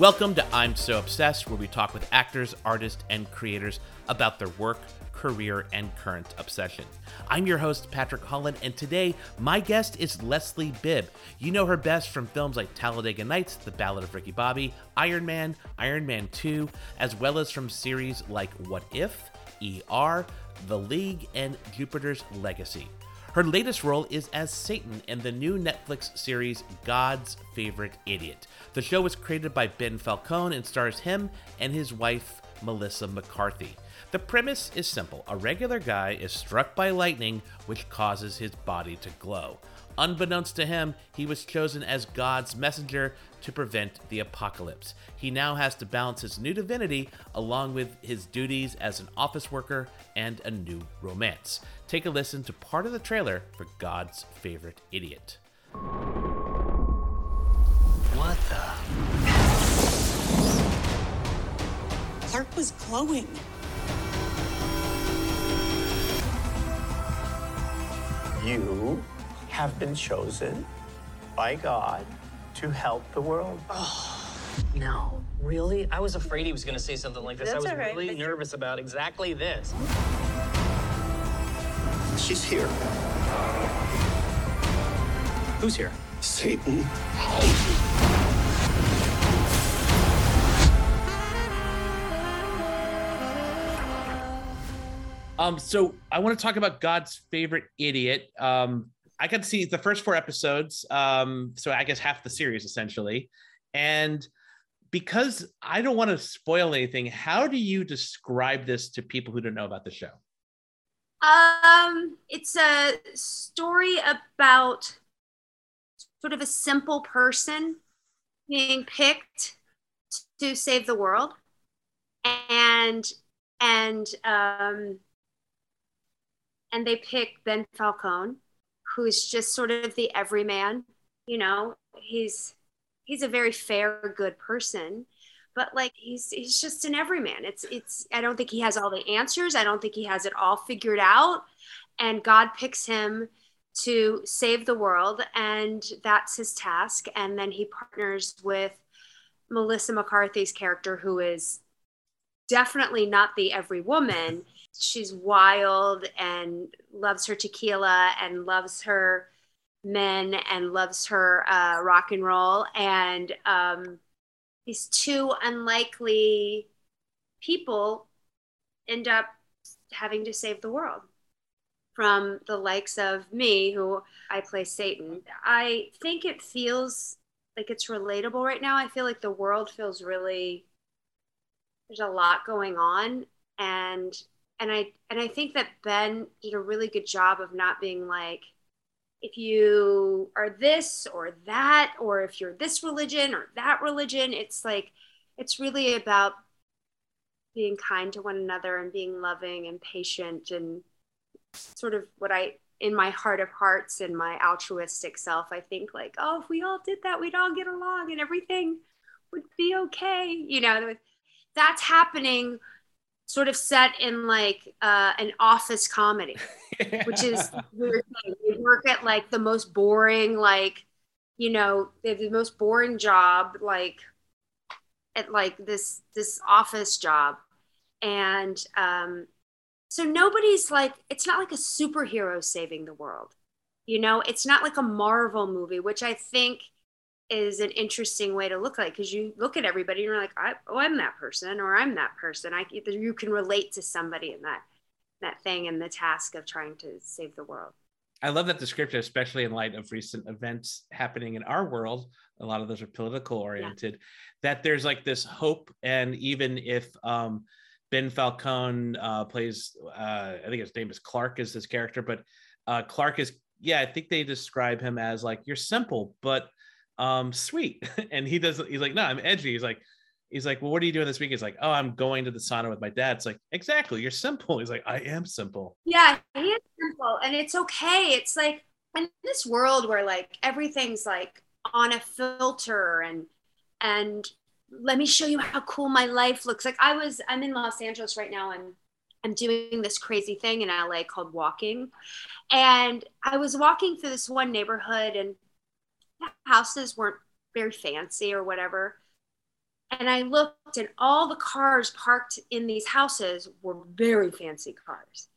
Welcome to I'm So Obsessed, where we talk with actors, artists, and creators about their work, career, and current obsession. I'm your host, Patrick Holland, and today my guest is Leslie Bibb. You know her best from films like Talladega Nights, The Ballad of Ricky Bobby, Iron Man, Iron Man 2, as well as from series like What If, ER, The League, and Jupiter's Legacy. Her latest role is as Satan in the new Netflix series God's Favorite Idiot. The show was created by Ben Falcone and stars him and his wife, Melissa McCarthy. The premise is simple a regular guy is struck by lightning, which causes his body to glow. Unbeknownst to him, he was chosen as God's messenger to prevent the apocalypse. He now has to balance his new divinity along with his duties as an office worker and a new romance. Take a listen to part of the trailer for God's Favorite Idiot. What the? Clark was glowing. You have been chosen by God to help the world. Oh, No, really? I was afraid he was going to say something like this. I was all right, really but nervous about exactly this. She's here. Who's here? Satan. Um, so I want to talk about God's favorite idiot. Um, I got to see the first four episodes, um, so I guess half the series essentially. And because I don't want to spoil anything, how do you describe this to people who don't know about the show? Um, it's a story about sort of a simple person being picked to save the world, and and um, and they pick Ben Falcone, who's just sort of the everyman. You know, he's he's a very fair, good person, but like he's he's just an everyman. It's it's I don't think he has all the answers. I don't think he has it all figured out. And God picks him to save the world, and that's his task. And then he partners with Melissa McCarthy's character, who is definitely not the every woman. She's wild and loves her tequila and loves her men and loves her uh, rock and roll. And um, these two unlikely people end up having to save the world from the likes of me, who I play Satan. I think it feels like it's relatable right now. I feel like the world feels really there's a lot going on and and I and I think that Ben did a really good job of not being like if you are this or that or if you're this religion or that religion it's like it's really about being kind to one another and being loving and patient and sort of what I in my heart of hearts and my altruistic self I think like oh if we all did that we'd all get along and everything would be okay you know that's happening sort of set in like uh, an office comedy which is weird thing. They work at like the most boring, like, you know, they have the most boring job, like at like this this office job. And um so nobody's like it's not like a superhero saving the world. You know, it's not like a Marvel movie, which I think is an interesting way to look like because you look at everybody and you're like, I, oh, I'm that person or I'm that person. I you can relate to somebody in that that thing and the task of trying to save the world. I love that description, especially in light of recent events happening in our world. A lot of those are political oriented. That there's like this hope, and even if um, Ben Falcone uh, plays. Uh, I think his name is Clark is his character, but uh, Clark is yeah. I think they describe him as like you're simple but um, sweet, and he doesn't. He's like no, I'm edgy. He's like he's like, well, what are you doing this week? He's like, oh, I'm going to the sauna with my dad. It's like, exactly, you're simple. He's like, I am simple. Yeah, he is simple, and it's okay. It's like in this world where like everything's like on a filter and and let me show you how cool my life looks like i was i'm in los angeles right now and i'm doing this crazy thing in la called walking and i was walking through this one neighborhood and houses weren't very fancy or whatever and i looked and all the cars parked in these houses were very fancy cars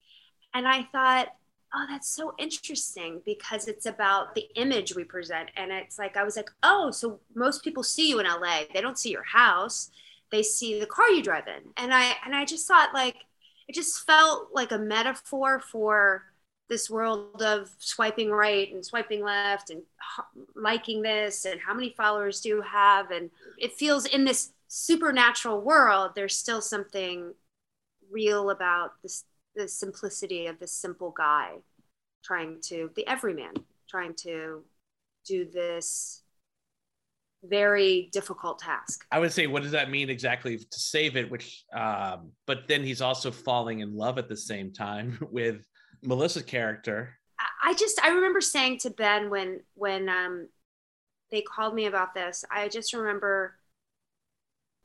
and i thought oh, that's so interesting because it's about the image we present. And it's like, I was like, oh, so most people see you in LA. They don't see your house. They see the car you drive in. And I, and I just thought like, it just felt like a metaphor for this world of swiping right and swiping left and liking this and how many followers do you have. And it feels in this supernatural world, there's still something real about this the simplicity of this simple guy trying to the everyman trying to do this very difficult task. I would say, what does that mean exactly to save it? Which, um, but then he's also falling in love at the same time with Melissa's character. I just I remember saying to Ben when when um, they called me about this. I just remember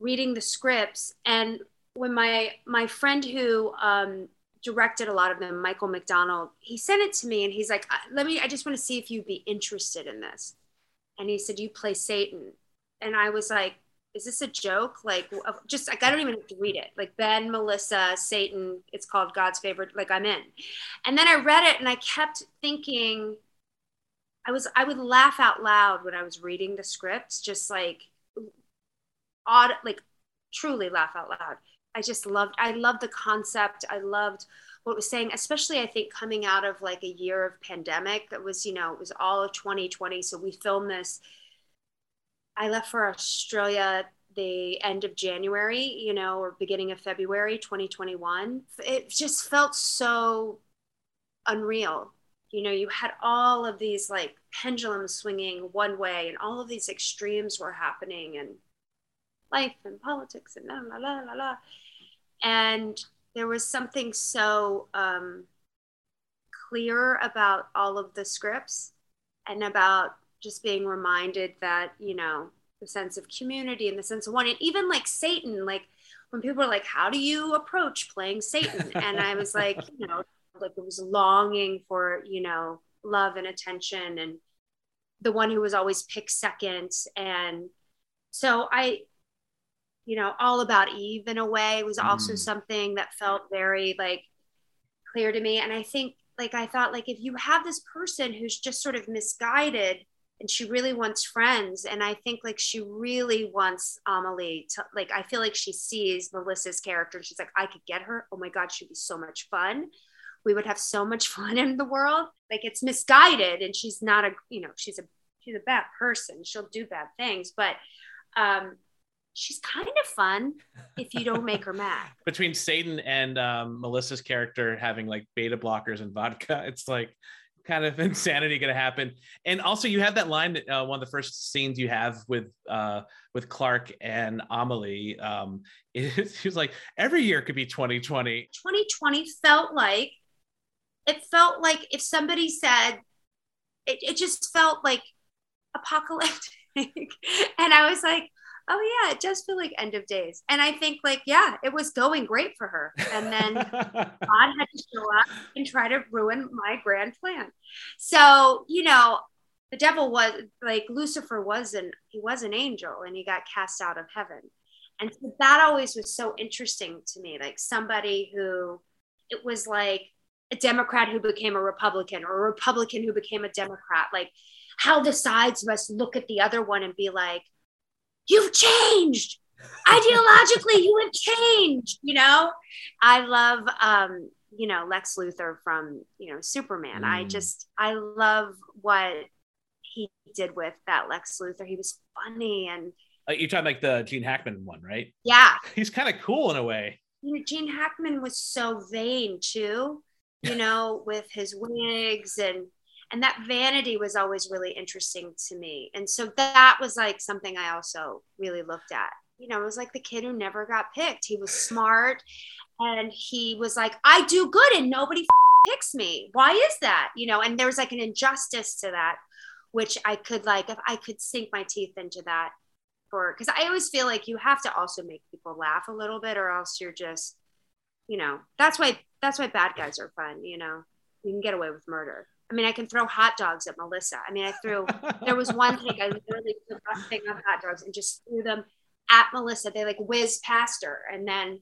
reading the scripts and when my my friend who um, directed a lot of them, Michael McDonald, he sent it to me and he's like, let me, I just want to see if you'd be interested in this. And he said, you play Satan. And I was like, is this a joke? Like, just like, I don't even have to read it. Like Ben, Melissa, Satan, it's called God's favorite. Like I'm in. And then I read it and I kept thinking, I was, I would laugh out loud when I was reading the scripts, just like odd, like truly laugh out loud I just loved I loved the concept. I loved what was saying, especially I think coming out of like a year of pandemic that was, you know, it was all of 2020. So we filmed this. I left for Australia the end of January, you know, or beginning of February 2021. It just felt so unreal. You know, you had all of these like pendulums swinging one way, and all of these extremes were happening, and life and politics and la la la la. And there was something so um, clear about all of the scripts and about just being reminded that, you know, the sense of community and the sense of one, and even like Satan, like when people are like, how do you approach playing Satan? And I was like, you know, like it was longing for, you know, love and attention and the one who was always picked second. And so I, you know, all about Eve in a way was also mm. something that felt very like clear to me. And I think, like, I thought, like, if you have this person who's just sort of misguided and she really wants friends, and I think, like, she really wants Amelie to, like, I feel like she sees Melissa's character and she's like, I could get her. Oh my God, she'd be so much fun. We would have so much fun in the world. Like, it's misguided and she's not a, you know, she's a, she's a bad person. She'll do bad things. But, um, she's kind of fun if you don't make her mad. Between Satan and um, Melissa's character having like beta blockers and vodka, it's like kind of insanity going to happen. And also, you have that line that uh, one of the first scenes you have with uh, with Clark and Amelie. Um, it, was like every year could be 2020. 2020 felt like it felt like if somebody said it, it just felt like apocalyptic. and I was like, oh yeah, it does feel like end of days. And I think like, yeah, it was going great for her. And then God had to show up and try to ruin my grand plan. So, you know, the devil was like Lucifer was an he was an angel and he got cast out of heaven. And so that always was so interesting to me. Like somebody who it was like a Democrat who became a Republican or a Republican who became a Democrat. Like how the sides must look at the other one and be like, you've changed. Ideologically you have changed you know? I love um you know lex luthor from you know superman. Mm. i just i love what he did with that lex luthor. He was funny and uh, you're talking like the gene hackman one right? Yeah. He's kind of cool in a way. You know, Gene Hackman was so vain too, you know, with his wigs and and that vanity was always really interesting to me. And so that was like something I also really looked at. You know, it was like the kid who never got picked. He was smart and he was like, I do good and nobody picks me. Why is that? You know, and there was like an injustice to that, which I could like, if I could sink my teeth into that for, because I always feel like you have to also make people laugh a little bit or else you're just, you know, that's why, that's why bad guys are fun. You know, you can get away with murder. I mean, I can throw hot dogs at Melissa. I mean, I threw, there was one thing I literally took a thing of hot dogs and just threw them at Melissa. They like whizzed past her. And then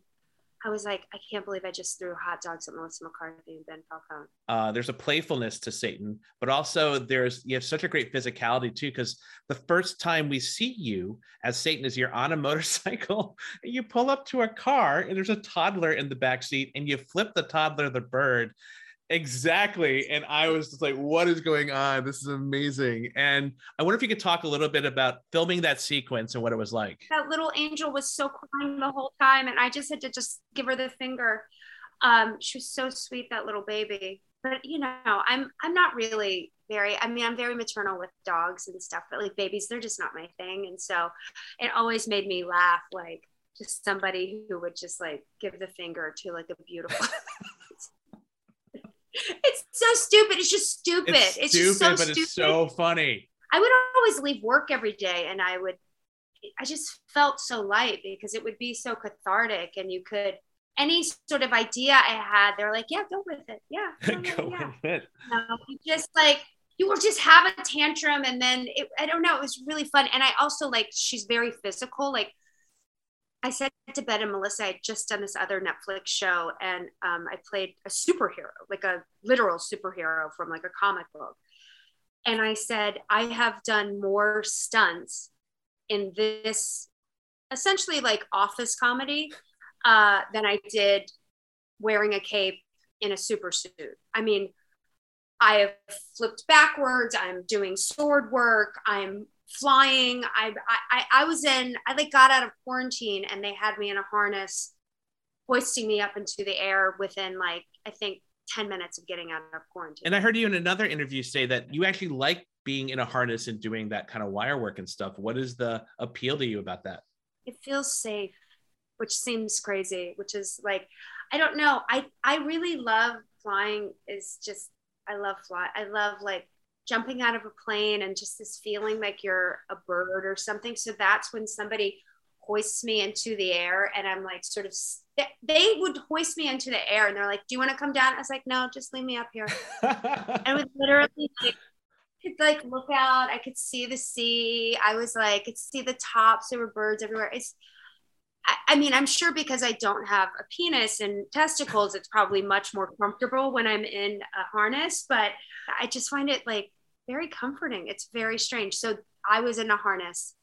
I was like, I can't believe I just threw hot dogs at Melissa McCarthy and Ben Falcone. Uh, there's a playfulness to Satan, but also there's you have such a great physicality too. Because the first time we see you as Satan is you're on a motorcycle, and you pull up to a car, and there's a toddler in the back seat, and you flip the toddler the bird, Exactly. And I was just like, what is going on? This is amazing. And I wonder if you could talk a little bit about filming that sequence and what it was like. That little angel was so crying the whole time. And I just had to just give her the finger. Um, she was so sweet, that little baby. But you know, I'm I'm not really very I mean, I'm very maternal with dogs and stuff, but like babies, they're just not my thing. And so it always made me laugh, like just somebody who would just like give the finger to like a beautiful it's so stupid. It's just stupid. It's, it's stupid, so but stupid. it's so funny. I would always leave work every day and I would, I just felt so light because it would be so cathartic and you could, any sort of idea I had, they're like, yeah, go with it. Yeah. go yeah. with it. No, you just like, you will just have a tantrum and then it, I don't know, it was really fun. And I also like, she's very physical. Like I said to Ben and Melissa, I had just done this other Netflix show and um, I played a superhero, like a literal superhero from like a comic book. And I said, I have done more stunts in this essentially like office comedy uh, than I did wearing a cape in a super suit. I mean, I have flipped backwards. I'm doing sword work. I'm flying. I, I I was in. I like got out of quarantine and they had me in a harness, hoisting me up into the air within like I think ten minutes of getting out of quarantine. And I heard you in another interview say that you actually like being in a harness and doing that kind of wire work and stuff. What is the appeal to you about that? It feels safe, which seems crazy. Which is like, I don't know. I I really love flying. Is just I love fly. I love like jumping out of a plane and just this feeling like you're a bird or something. So that's when somebody hoists me into the air and I'm like sort of they would hoist me into the air and they're like, "Do you want to come down?" I was like, "No, just leave me up here." I would literally like, could like look out. I could see the sea. I was like, could see the tops. There were birds everywhere. It's I mean, I'm sure because I don't have a penis and testicles, it's probably much more comfortable when I'm in a harness. But I just find it like very comforting. It's very strange. So I was in a harness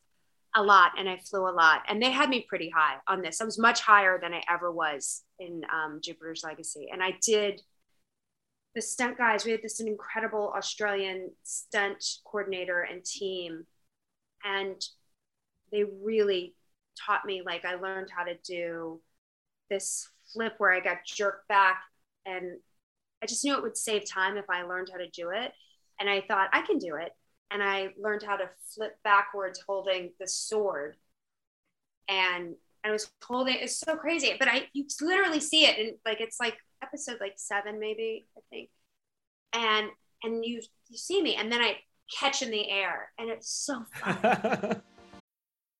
a lot and I flew a lot. And they had me pretty high on this. I was much higher than I ever was in um, Jupiter's Legacy. And I did the stunt guys, we had this incredible Australian stunt coordinator and team. And they really taught me, like, I learned how to do this flip where I got jerked back. And I just knew it would save time if I learned how to do it. And I thought, I can do it. And I learned how to flip backwards holding the sword. And I was holding it's so crazy. But I you literally see it and like it's like episode like seven, maybe, I think. And and you you see me and then I catch in the air and it's so fun.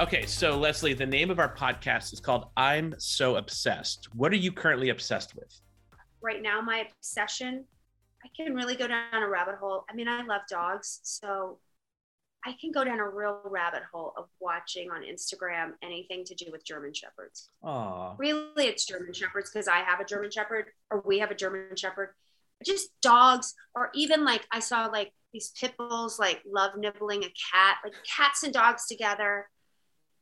Okay, so Leslie, the name of our podcast is called I'm So Obsessed. What are you currently obsessed with? Right now, my obsession, I can really go down a rabbit hole. I mean, I love dogs. So I can go down a real rabbit hole of watching on Instagram anything to do with German Shepherds. Aw. Really, it's German Shepherds because I have a German Shepherd or we have a German Shepherd. Just dogs, or even like I saw like these pit bulls like love nibbling a cat, like cats and dogs together.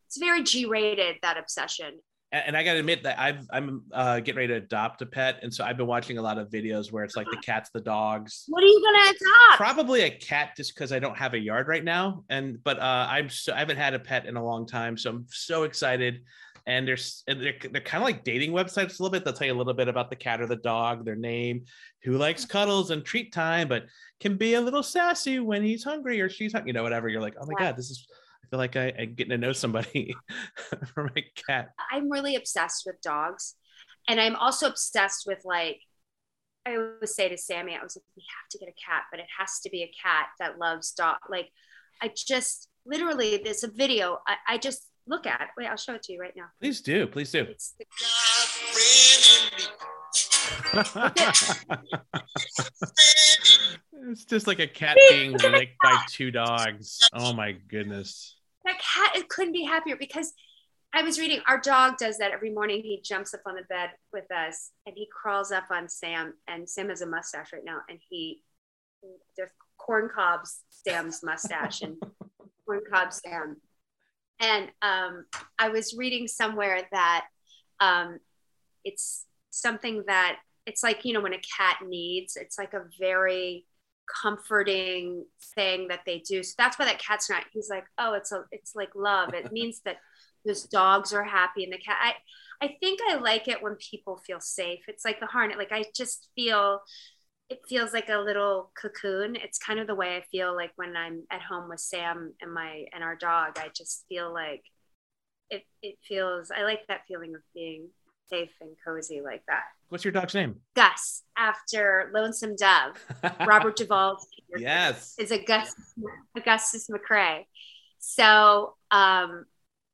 It's very G rated, that obsession. And, and I got to admit that I've, I'm uh, getting ready to adopt a pet. And so I've been watching a lot of videos where it's like the cats, the dogs, What are you going to adopt? probably a cat just because I don't have a yard right now. And, but uh, I'm so, I haven't had a pet in a long time. So I'm so excited. And there's, and they're, they're kind of like dating websites a little bit. They'll tell you a little bit about the cat or the dog, their name, who likes cuddles and treat time, but can be a little sassy when he's hungry or she's hungry, you know, whatever. You're like, oh my Yeah. God, this is, feel like I, I'm getting to know somebody for my cat. I'm really obsessed with dogs. And I'm also obsessed with like, I always say to Sammy, I was like, we have to get a cat, but it has to be a cat that loves dog. Like, I just literally, there's a video I, I just look at. Wait, I'll show it to you right now. Please do. Please do. It's the, it's just like a cat being licked by two dogs. Oh my goodness. That cat it couldn't be happier because I was reading our dog does that every morning. He jumps up on the bed with us and he crawls up on Sam. And Sam has a mustache right now, and he there's corn cobs Sam's mustache and corn cob Sam. And um, I was reading somewhere that um, it's something that it's like you know when a cat needs. It's like a very comforting thing that they do. So that's why that cat's not. He's like, oh, it's a, it's like love. It means that those dogs are happy and the cat. I, I think I like it when people feel safe. It's like the harness. Like I just feel, it feels like a little cocoon. It's kind of the way I feel like when I'm at home with Sam and my and our dog. I just feel like it. It feels. I like that feeling of being safe and cozy like that. What's your dog's name? Gus, after Lonesome Dove, Robert Duvall's yes. is Augustus, Augustus McCrae. So, um,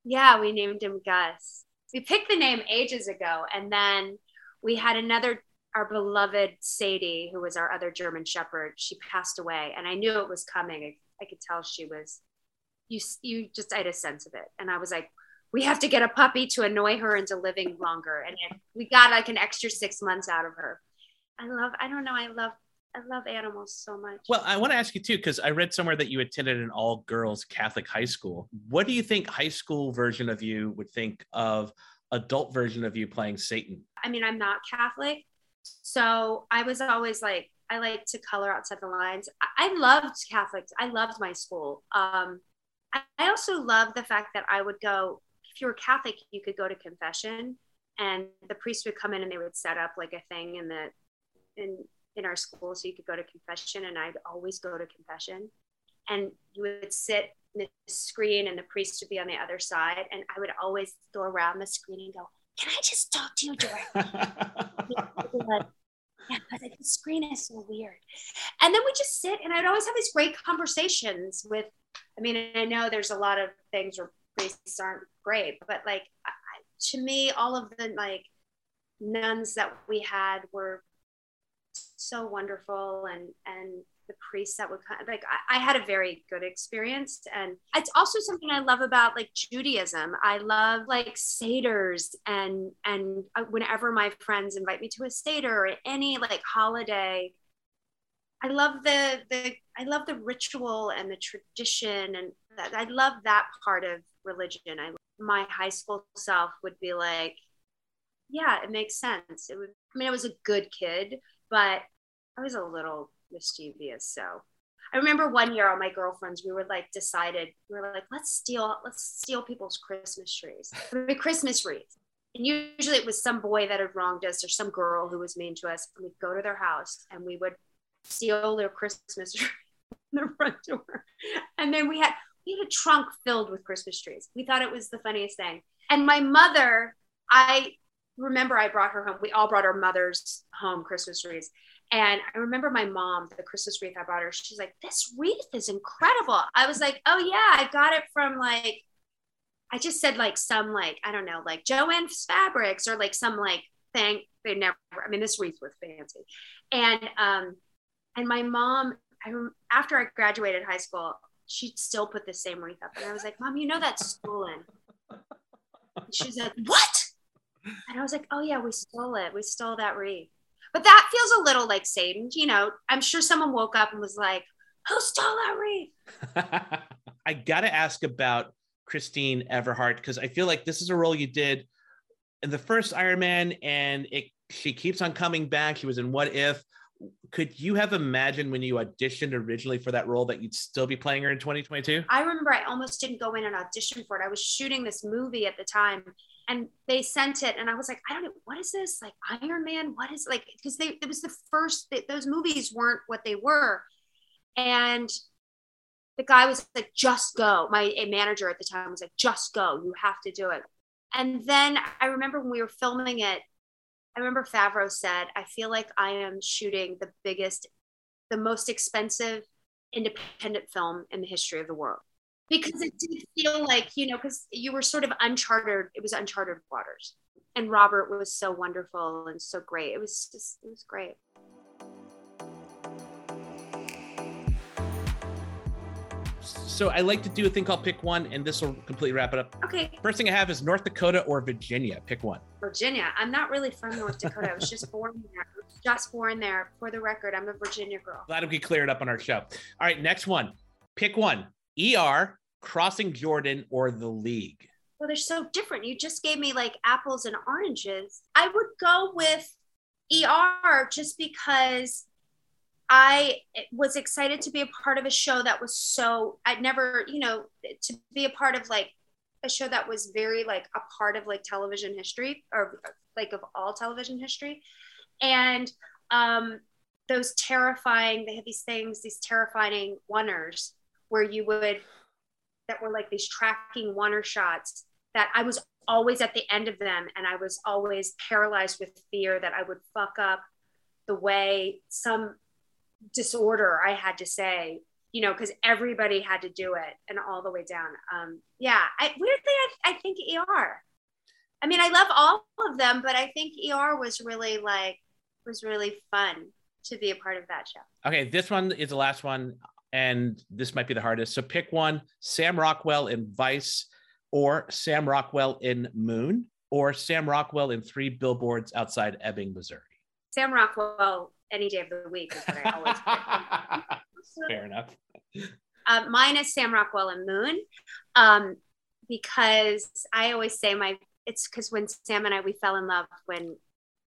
yeah, we named him Gus. We picked the name ages ago, and then we had another, our beloved Sadie, who was our other German Shepherd. She passed away, and I knew it was coming. I, I could tell she was. You, you just I had a sense of it, and I was like, we have to get a puppy to annoy her into living longer, and we got like an extra six months out of her. I love. I don't know. I love. I love animals so much. Well, I want to ask you too, because I read somewhere that you attended an all girls Catholic high school. What do you think high school version of you would think of adult version of you playing Satan? I mean, I'm not Catholic. So I was always like, I like to color outside the lines. I, loved Catholics. I loved my school. Um, I, I also love the fact that I would go, if you were Catholic, you could go to confession and the priest would come in and they would set up like a thing in the, in, in our school. So you could go to confession and I'd always go to confession and you would sit in the screen and the priest would be on the other side. And I would always go around the screen and go, can I just talk to you directly? yeah, but like, the screen is so weird. And then we just sit and I'd always have these great conversations with, I mean, I know there's a lot of things where priests aren't great, but like I, to me, all of the like nuns that we had were so wonderful and, and the priests that would kind like I, I had a very good experience. And it's also something i love about like judaism. I love like seders and and uh, whenever my friends invite me to a seder or any like holiday i love the the i love the ritual and the tradition and that, i love that part of religion i my high school self would be like yeah it makes sense it would i mean i was a good kid but i was a little mischievous. So I remember one year all my girlfriends, we were like decided, we were like, let's steal, let's steal people's Christmas trees, I mean, Christmas wreaths. And usually it was some boy that had wronged us or some girl who was mean to us. And we'd go to their house and we would steal their Christmas tree in the front door. And then we had we had a trunk filled with Christmas trees. We thought it was the funniest thing. And my mother, I remember I brought her home. We all brought our mothers home Christmas trees. And I remember my mom, the Christmas wreath I brought her, she's like, This wreath is incredible. I was like, Oh, yeah, I got it from like, I just said like some like, I don't know, like Joann's Fabrics or like some like thing. They never, I mean, this wreath was fancy. And, um, and my mom, I, after I graduated high school, she'd still put the same wreath up. And I was like, Mom, you know that's stolen. She was like, What? And I was like, Oh yeah, we stole it. We stole that wreath. But that feels a little like Satan. You know, I'm sure someone woke up and was like, Who stole that wreath? I gotta ask about Christine Everhart because I feel like this is a role you did in the first Iron Man, and it she keeps on coming back. She was in What If. Could you have imagined when you auditioned originally for that role that you'd still be playing her in 2022? I remember I almost didn't go in and audition for it. I was shooting this movie at the time and they sent it and I was like, I don't know, what is this? Like Iron Man? What is like, because they, it was the first, those movies weren't what they were. And the guy was like, just go. My manager at the time was like, just go. You have to do it. And then I remember when we were filming it, I remember Favreau said, I feel like I am shooting the biggest, the most expensive independent film in the history of the world. Because it did feel like, you know, because you were sort of uncharted, it was uncharted waters. And Robert was so wonderful and so great. It was just, it was great. So I like to do a thing called pick one, and this will completely wrap it up. Okay. First thing I have is North Dakota or Virginia. Pick one. Virginia. I'm not really from North Dakota. I was just born there. Just born there. For the record, I'm a Virginia girl. Glad we could clear it up on our show. All right, next one. Pick one. ER, Crossing Jordan, or The League. Well, they're so different. You just gave me like apples and oranges. I would go with ER just because I was excited to be a part of a show that was so I'd never, you know, to be a part of like a show that was very like a part of like television history or like of all television history. And um those terrifying, they had these things, these terrifying oners where you would that were like these tracking oner shots that I was always at the end of them and I was always paralyzed with fear that I would fuck up the way some disorder I had to say, you know, because everybody had to do it and all the way down. Um, yeah, I, weirdly, I, I think ER. I mean, I love all of them, but I think ER was really like was really fun to be a part of that show. Okay, this one is the last one, and this might be the hardest. So pick one: Sam Rockwell in Vice, or Sam Rockwell in Moon, or Sam Rockwell in Three Billboards Outside Ebbing, Missouri. Sam Rockwell any day of the week is what I always pick. Fair enough. Um, mine is Sam Rockwell and Moon, um, because I always say my it's because when Sam and I we fell in love when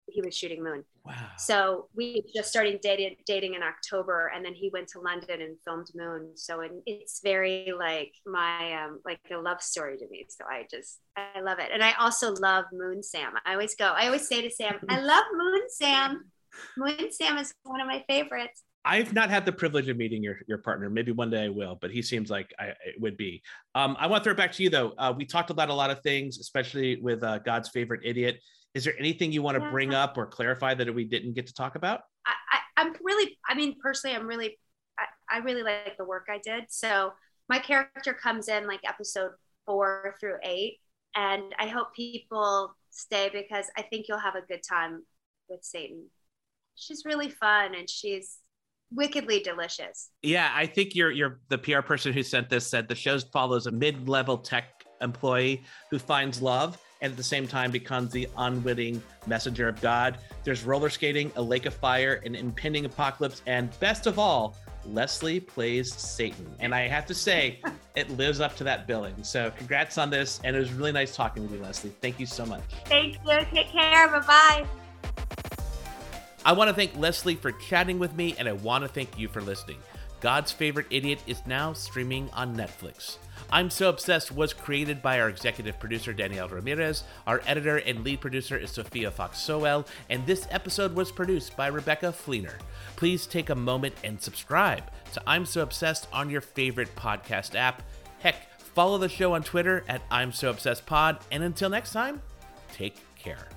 he was shooting Moon. Wow. So we just started dating dating in October, and then he went to London and filmed Moon. So it, it's very like my um, like a love story to me. So I just I love it, and I also love Moon Sam. I always go. I always say to Sam, I love Moon Sam. Moon Sam is one of my favorites. I've not had the privilege of meeting your, your partner. Maybe one day I will, but he seems like I, it would be. Um, I want to throw it back to you though. Uh, we talked about a lot of things, especially with uh, God's favorite idiot. Is there anything you want to bring up or clarify that we didn't get to talk about? I, am really, I mean, personally, I'm really, I, I really like the work I did. So my character comes in like episode four through eight, and I hope people stay because I think you'll have a good time with Satan she's really fun and she's wickedly delicious. Yeah, I think you're you're the PR person who sent this said the show follows a mid-level tech employee who finds love and at the same time becomes the unwitting messenger of God. There's roller skating, a lake of fire, an impending apocalypse, and best of all, Leslie plays Satan. And I have to say, it lives up to that billing. So congrats on this. And it was really nice talking with you, Leslie. Thank you so much. Thank you. Take care. Bye bye. I want to thank Leslie for chatting with me, and I want to thank you for listening. God's Favorite Idiot is now streaming on Netflix. I'm So Obsessed was created by our executive producer, Danielle Ramirez. Our editor and lead producer is Sophia Fox Sowell, and this episode was produced by Rebecca Fleener. Please take a moment and subscribe to I'm So Obsessed on your favorite podcast app. Heck, follow the show on Twitter at I'm So Obsessed Pod, and until next time, take care.